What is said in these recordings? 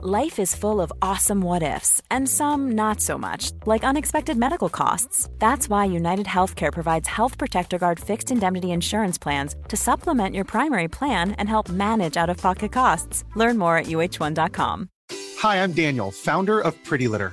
Life is full of awesome what ifs, and some not so much, like unexpected medical costs. That's why United Healthcare provides Health Protector Guard fixed indemnity insurance plans to supplement your primary plan and help manage out of pocket costs. Learn more at uhone.com. Hi, I'm Daniel, founder of Pretty Litter.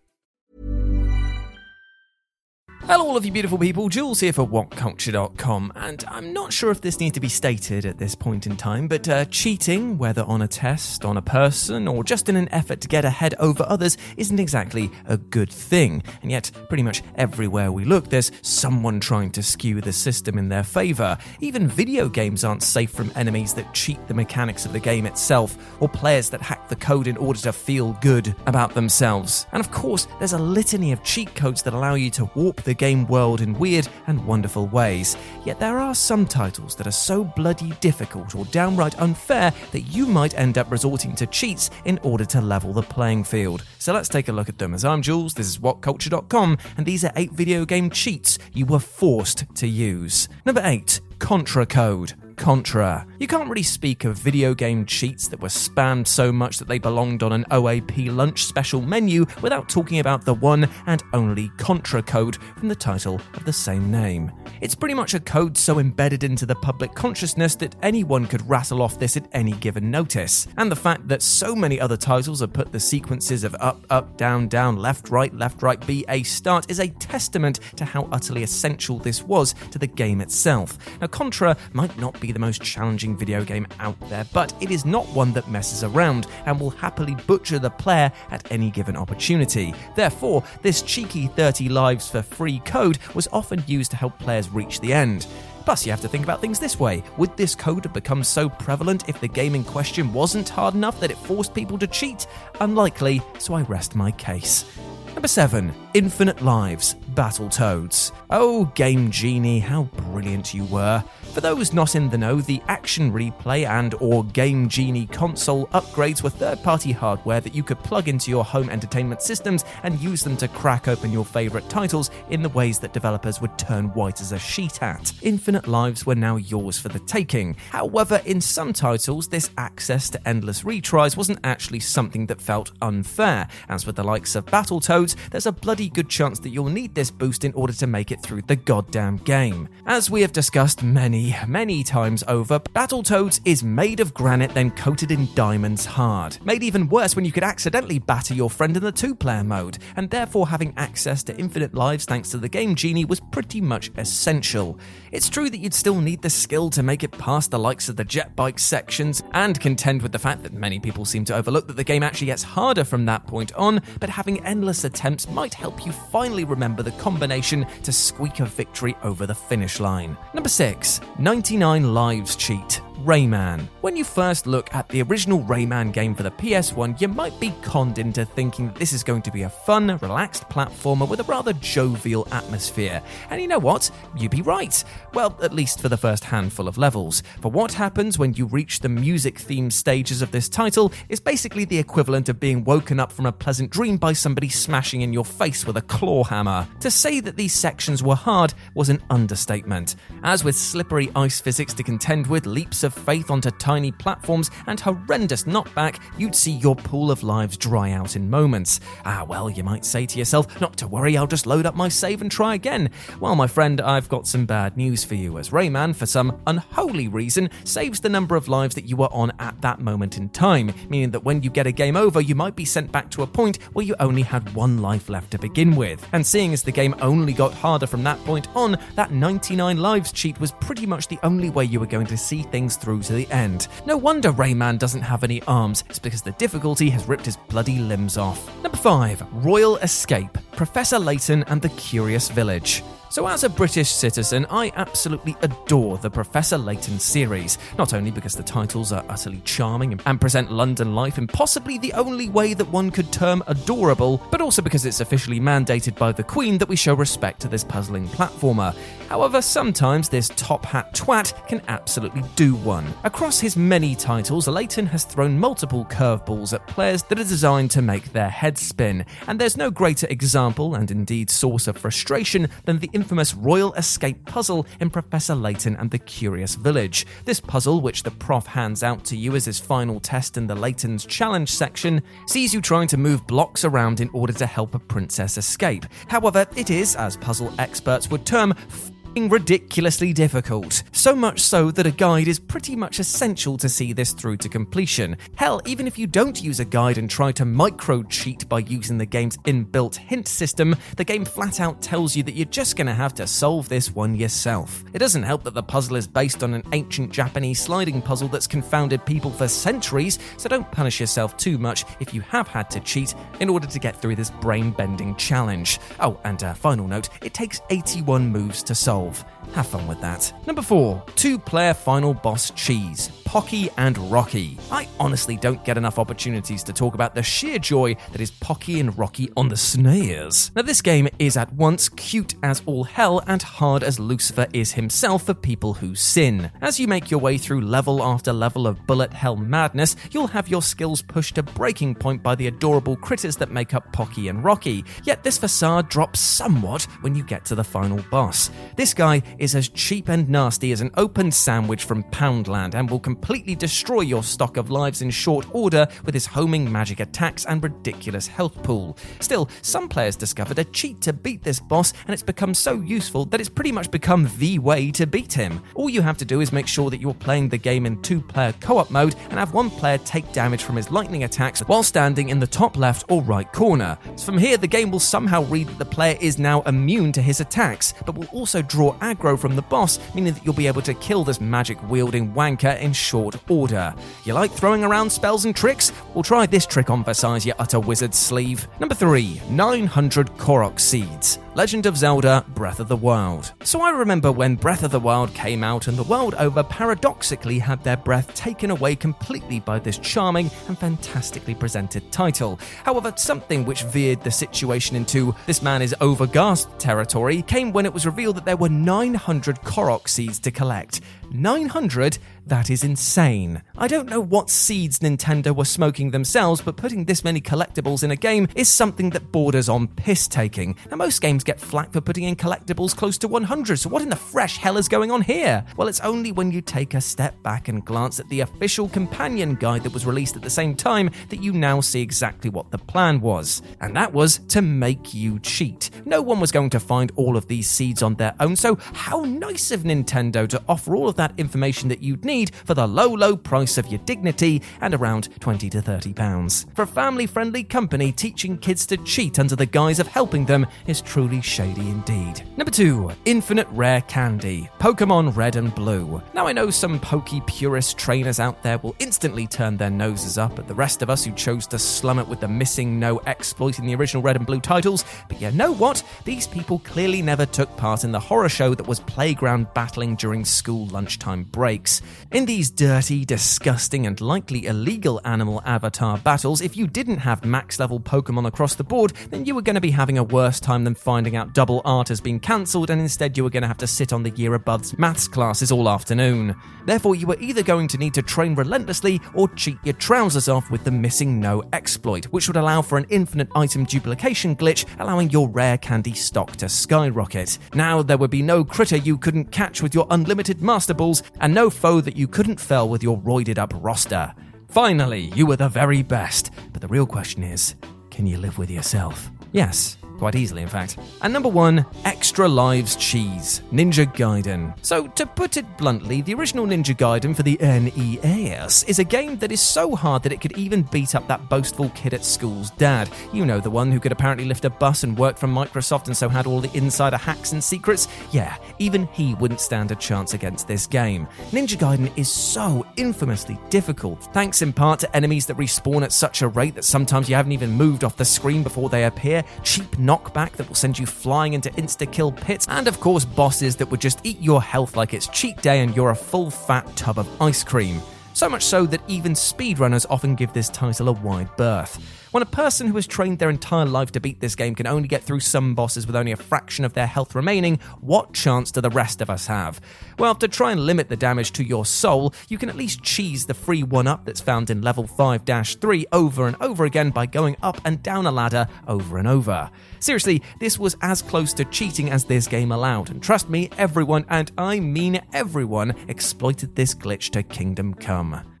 Hello, all of you beautiful people. Jules here for WhatCulture.com, and I'm not sure if this needs to be stated at this point in time, but uh, cheating, whether on a test, on a person, or just in an effort to get ahead over others, isn't exactly a good thing. And yet, pretty much everywhere we look, there's someone trying to skew the system in their favour. Even video games aren't safe from enemies that cheat the mechanics of the game itself, or players that hack the code in order to feel good about themselves. And of course, there's a litany of cheat codes that allow you to warp the game world in weird and wonderful ways. Yet there are some titles that are so bloody difficult or downright unfair that you might end up resorting to cheats in order to level the playing field. So let's take a look at them. As I'm Jules, this is whatculture.com, and these are eight video game cheats you were forced to use. Number eight, Contra Code. Contra. You can't really speak of video game cheats that were spammed so much that they belonged on an OAP lunch special menu without talking about the one and only Contra code from the title of the same name. It's pretty much a code so embedded into the public consciousness that anyone could rattle off this at any given notice. And the fact that so many other titles have put the sequences of up, up, down, down, left, right, left, right, B, A, start is a testament to how utterly essential this was to the game itself. Now, Contra might not be the most challenging video game out there, but it is not one that messes around and will happily butcher the player at any given opportunity. Therefore, this cheeky 30 lives for free code was often used to help players reach the end. Plus, you have to think about things this way. Would this code have become so prevalent if the game in question wasn't hard enough that it forced people to cheat? Unlikely, so I rest my case. Number 7. Infinite Lives Battletoads. Oh, Game Genie, how brilliant you were. For those not in the know, the Action Replay and or Game Genie console upgrades were third-party hardware that you could plug into your home entertainment systems and use them to crack open your favorite titles in the ways that developers would turn white as a sheet at. Infinite Lives were now yours for the taking. However, in some titles, this access to endless retries wasn't actually something that felt unfair. As with the likes of Battletoads, there's a bloody good chance that you'll need this boost in order to make it through the goddamn game. As we have discussed many, many times over, Battletoads is made of granite then coated in diamonds hard. Made even worse when you could accidentally batter your friend in the two player mode, and therefore having access to infinite lives thanks to the Game Genie was pretty much essential. It's true that you'd still need the skill to make it past the likes of the jet bike sections, and contend with the fact that many people seem to overlook that the game actually gets harder from that point on, but having endless attempts might help you finally remember the combination to squeak a victory over the finish line. Number 6 99 Lives Cheat. Rayman. When you first look at the original Rayman game for the PS1, you might be conned into thinking that this is going to be a fun, relaxed platformer with a rather jovial atmosphere. And you know what? You'd be right. Well, at least for the first handful of levels. For what happens when you reach the music themed stages of this title is basically the equivalent of being woken up from a pleasant dream by somebody smashing in your face with a claw hammer. To say that these sections were hard was an understatement. As with slippery ice physics to contend with, leaps of faith onto tiny platforms, and horrendous knockback, you'd see your pool of lives dry out in moments. Ah, well, you might say to yourself, not to worry, I'll just load up my save and try again. Well, my friend, I've got some bad news for you, as Rayman, for some unholy reason, saves the number of lives that you were on at that moment in time, meaning that when you get a game over, you might be sent back to a point where you only had one life left to begin with. And seeing as the game only got harder from that point on, that 99 lives cheat was pretty much the only way you were going to see things through to the end. No wonder Rayman doesn't have any arms, it's because the difficulty has ripped his bloody limbs off. Number 5 Royal Escape Professor Layton and the Curious Village. So, as a British citizen, I absolutely adore the Professor Layton series, not only because the titles are utterly charming and present London life in possibly the only way that one could term adorable, but also because it's officially mandated by the Queen that we show respect to this puzzling platformer. However, sometimes this top hat twat can absolutely do one. Across his many titles, Layton has thrown multiple curveballs at players that are designed to make their heads spin, and there's no greater example, and indeed source of frustration, than the infamous Royal Escape puzzle in Professor Layton and the Curious Village. This puzzle, which the prof hands out to you as his final test in the Layton's challenge section, sees you trying to move blocks around in order to help a princess escape. However, it is, as puzzle experts would term, ridiculously difficult. So much so that a guide is pretty much essential to see this through to completion. Hell, even if you don't use a guide and try to micro cheat by using the game's inbuilt hint system, the game flat out tells you that you're just going to have to solve this one yourself. It doesn't help that the puzzle is based on an ancient Japanese sliding puzzle that's confounded people for centuries, so don't punish yourself too much if you have had to cheat in order to get through this brain bending challenge. Oh, and a final note it takes 81 moves to solve. Have fun with that. Number four, two player final boss cheese, Pocky and Rocky. I honestly don't get enough opportunities to talk about the sheer joy that is Pocky and Rocky on the SNES. Now, this game is at once cute as all hell and hard as Lucifer is himself for people who sin. As you make your way through level after level of bullet hell madness, you'll have your skills pushed to breaking point by the adorable critters that make up Pocky and Rocky. Yet this facade drops somewhat when you get to the final boss. This guy is as cheap and nasty as an open sandwich from Poundland and will destroy your stock of lives in short order with his homing magic attacks and ridiculous health pool. Still, some players discovered a cheat to beat this boss, and it's become so useful that it's pretty much become the way to beat him. All you have to do is make sure that you're playing the game in two player co op mode and have one player take damage from his lightning attacks while standing in the top left or right corner. From here, the game will somehow read that the player is now immune to his attacks, but will also draw aggro from the boss, meaning that you'll be able to kill this magic wielding wanker in short order. You like throwing around spells and tricks? Well, try this trick on Versailles, you utter wizard sleeve. Number 3 900 Korok Seeds. Legend of Zelda Breath of the Wild. So I remember when Breath of the Wild came out and the world over paradoxically had their breath taken away completely by this charming and fantastically presented title. However, something which veered the situation into this man is overgassed territory came when it was revealed that there were 900 Korok seeds to collect. 900? That is insane. I don't know what seeds Nintendo were smoking themselves, but putting this many collectibles in a game is something that borders on piss taking. Now, most games get flack for putting in collectibles close to 100, so what in the fresh hell is going on here? Well, it's only when you take a step back and glance at the official companion guide that was released at the same time that you now see exactly what the plan was. And that was to make you cheat. No one was going to find all of these seeds on their own, so how nice of Nintendo to offer all of that information that you'd need for the low, low price of your dignity and around 20 to 30 pounds. For a family friendly company, teaching kids to cheat under the guise of helping them is truly shady indeed. Number two, infinite rare candy, Pokemon Red and Blue. Now, I know some pokey purist trainers out there will instantly turn their noses up at the rest of us who chose to slum it with the MissingNo exploit in the original Red and Blue titles, but you know what? These people clearly never took part in the horror show that was playground battling during school lunchtime breaks. In these dirty, disgusting, and likely illegal animal avatar battles, if you didn't have max level Pokemon across the board, then you were going to be having a worse time than finding out double art has been cancelled, and instead you were going to have to sit on the year above's maths classes all afternoon. Therefore, you were either going to need to train relentlessly or cheat your trousers off with the MissingNo exploit, which would allow for an infinite item duplication glitch, allowing your rare candy stock to skyrocket. Now, there would be no critter you couldn't catch with your unlimited Master Balls, and no foe that you couldn't fell with your roided up roster. Finally, you were the very best. But the real question is can you live with yourself? Yes, quite easily, in fact. And number one, Extra Lives Cheese, Ninja Gaiden. So, to put it bluntly, the original Ninja Gaiden for the NES is a game that is so hard that it could even beat up that boastful kid at school's dad. You know, the one who could apparently lift a bus and work from Microsoft and so had all the insider hacks and secrets. Yeah, even he wouldn't stand a chance against this game. Ninja Gaiden is so infamously difficult, thanks in part to enemies that respawn at such a rate that sometimes you haven't even moved off the screen before they appear, cheap knockback that will send you flying into insta kill pits, and of course, bosses that would just eat your health like it's cheat day and you're a full fat tub of ice cream. So much so that even speedrunners often give this title a wide berth. When a person who has trained their entire life to beat this game can only get through some bosses with only a fraction of their health remaining, what chance do the rest of us have? Well, to try and limit the damage to your soul, you can at least cheese the free 1 up that's found in level 5 3 over and over again by going up and down a ladder over and over. Seriously, this was as close to cheating as this game allowed, and trust me, everyone, and I mean everyone, exploited this glitch to Kingdom Come.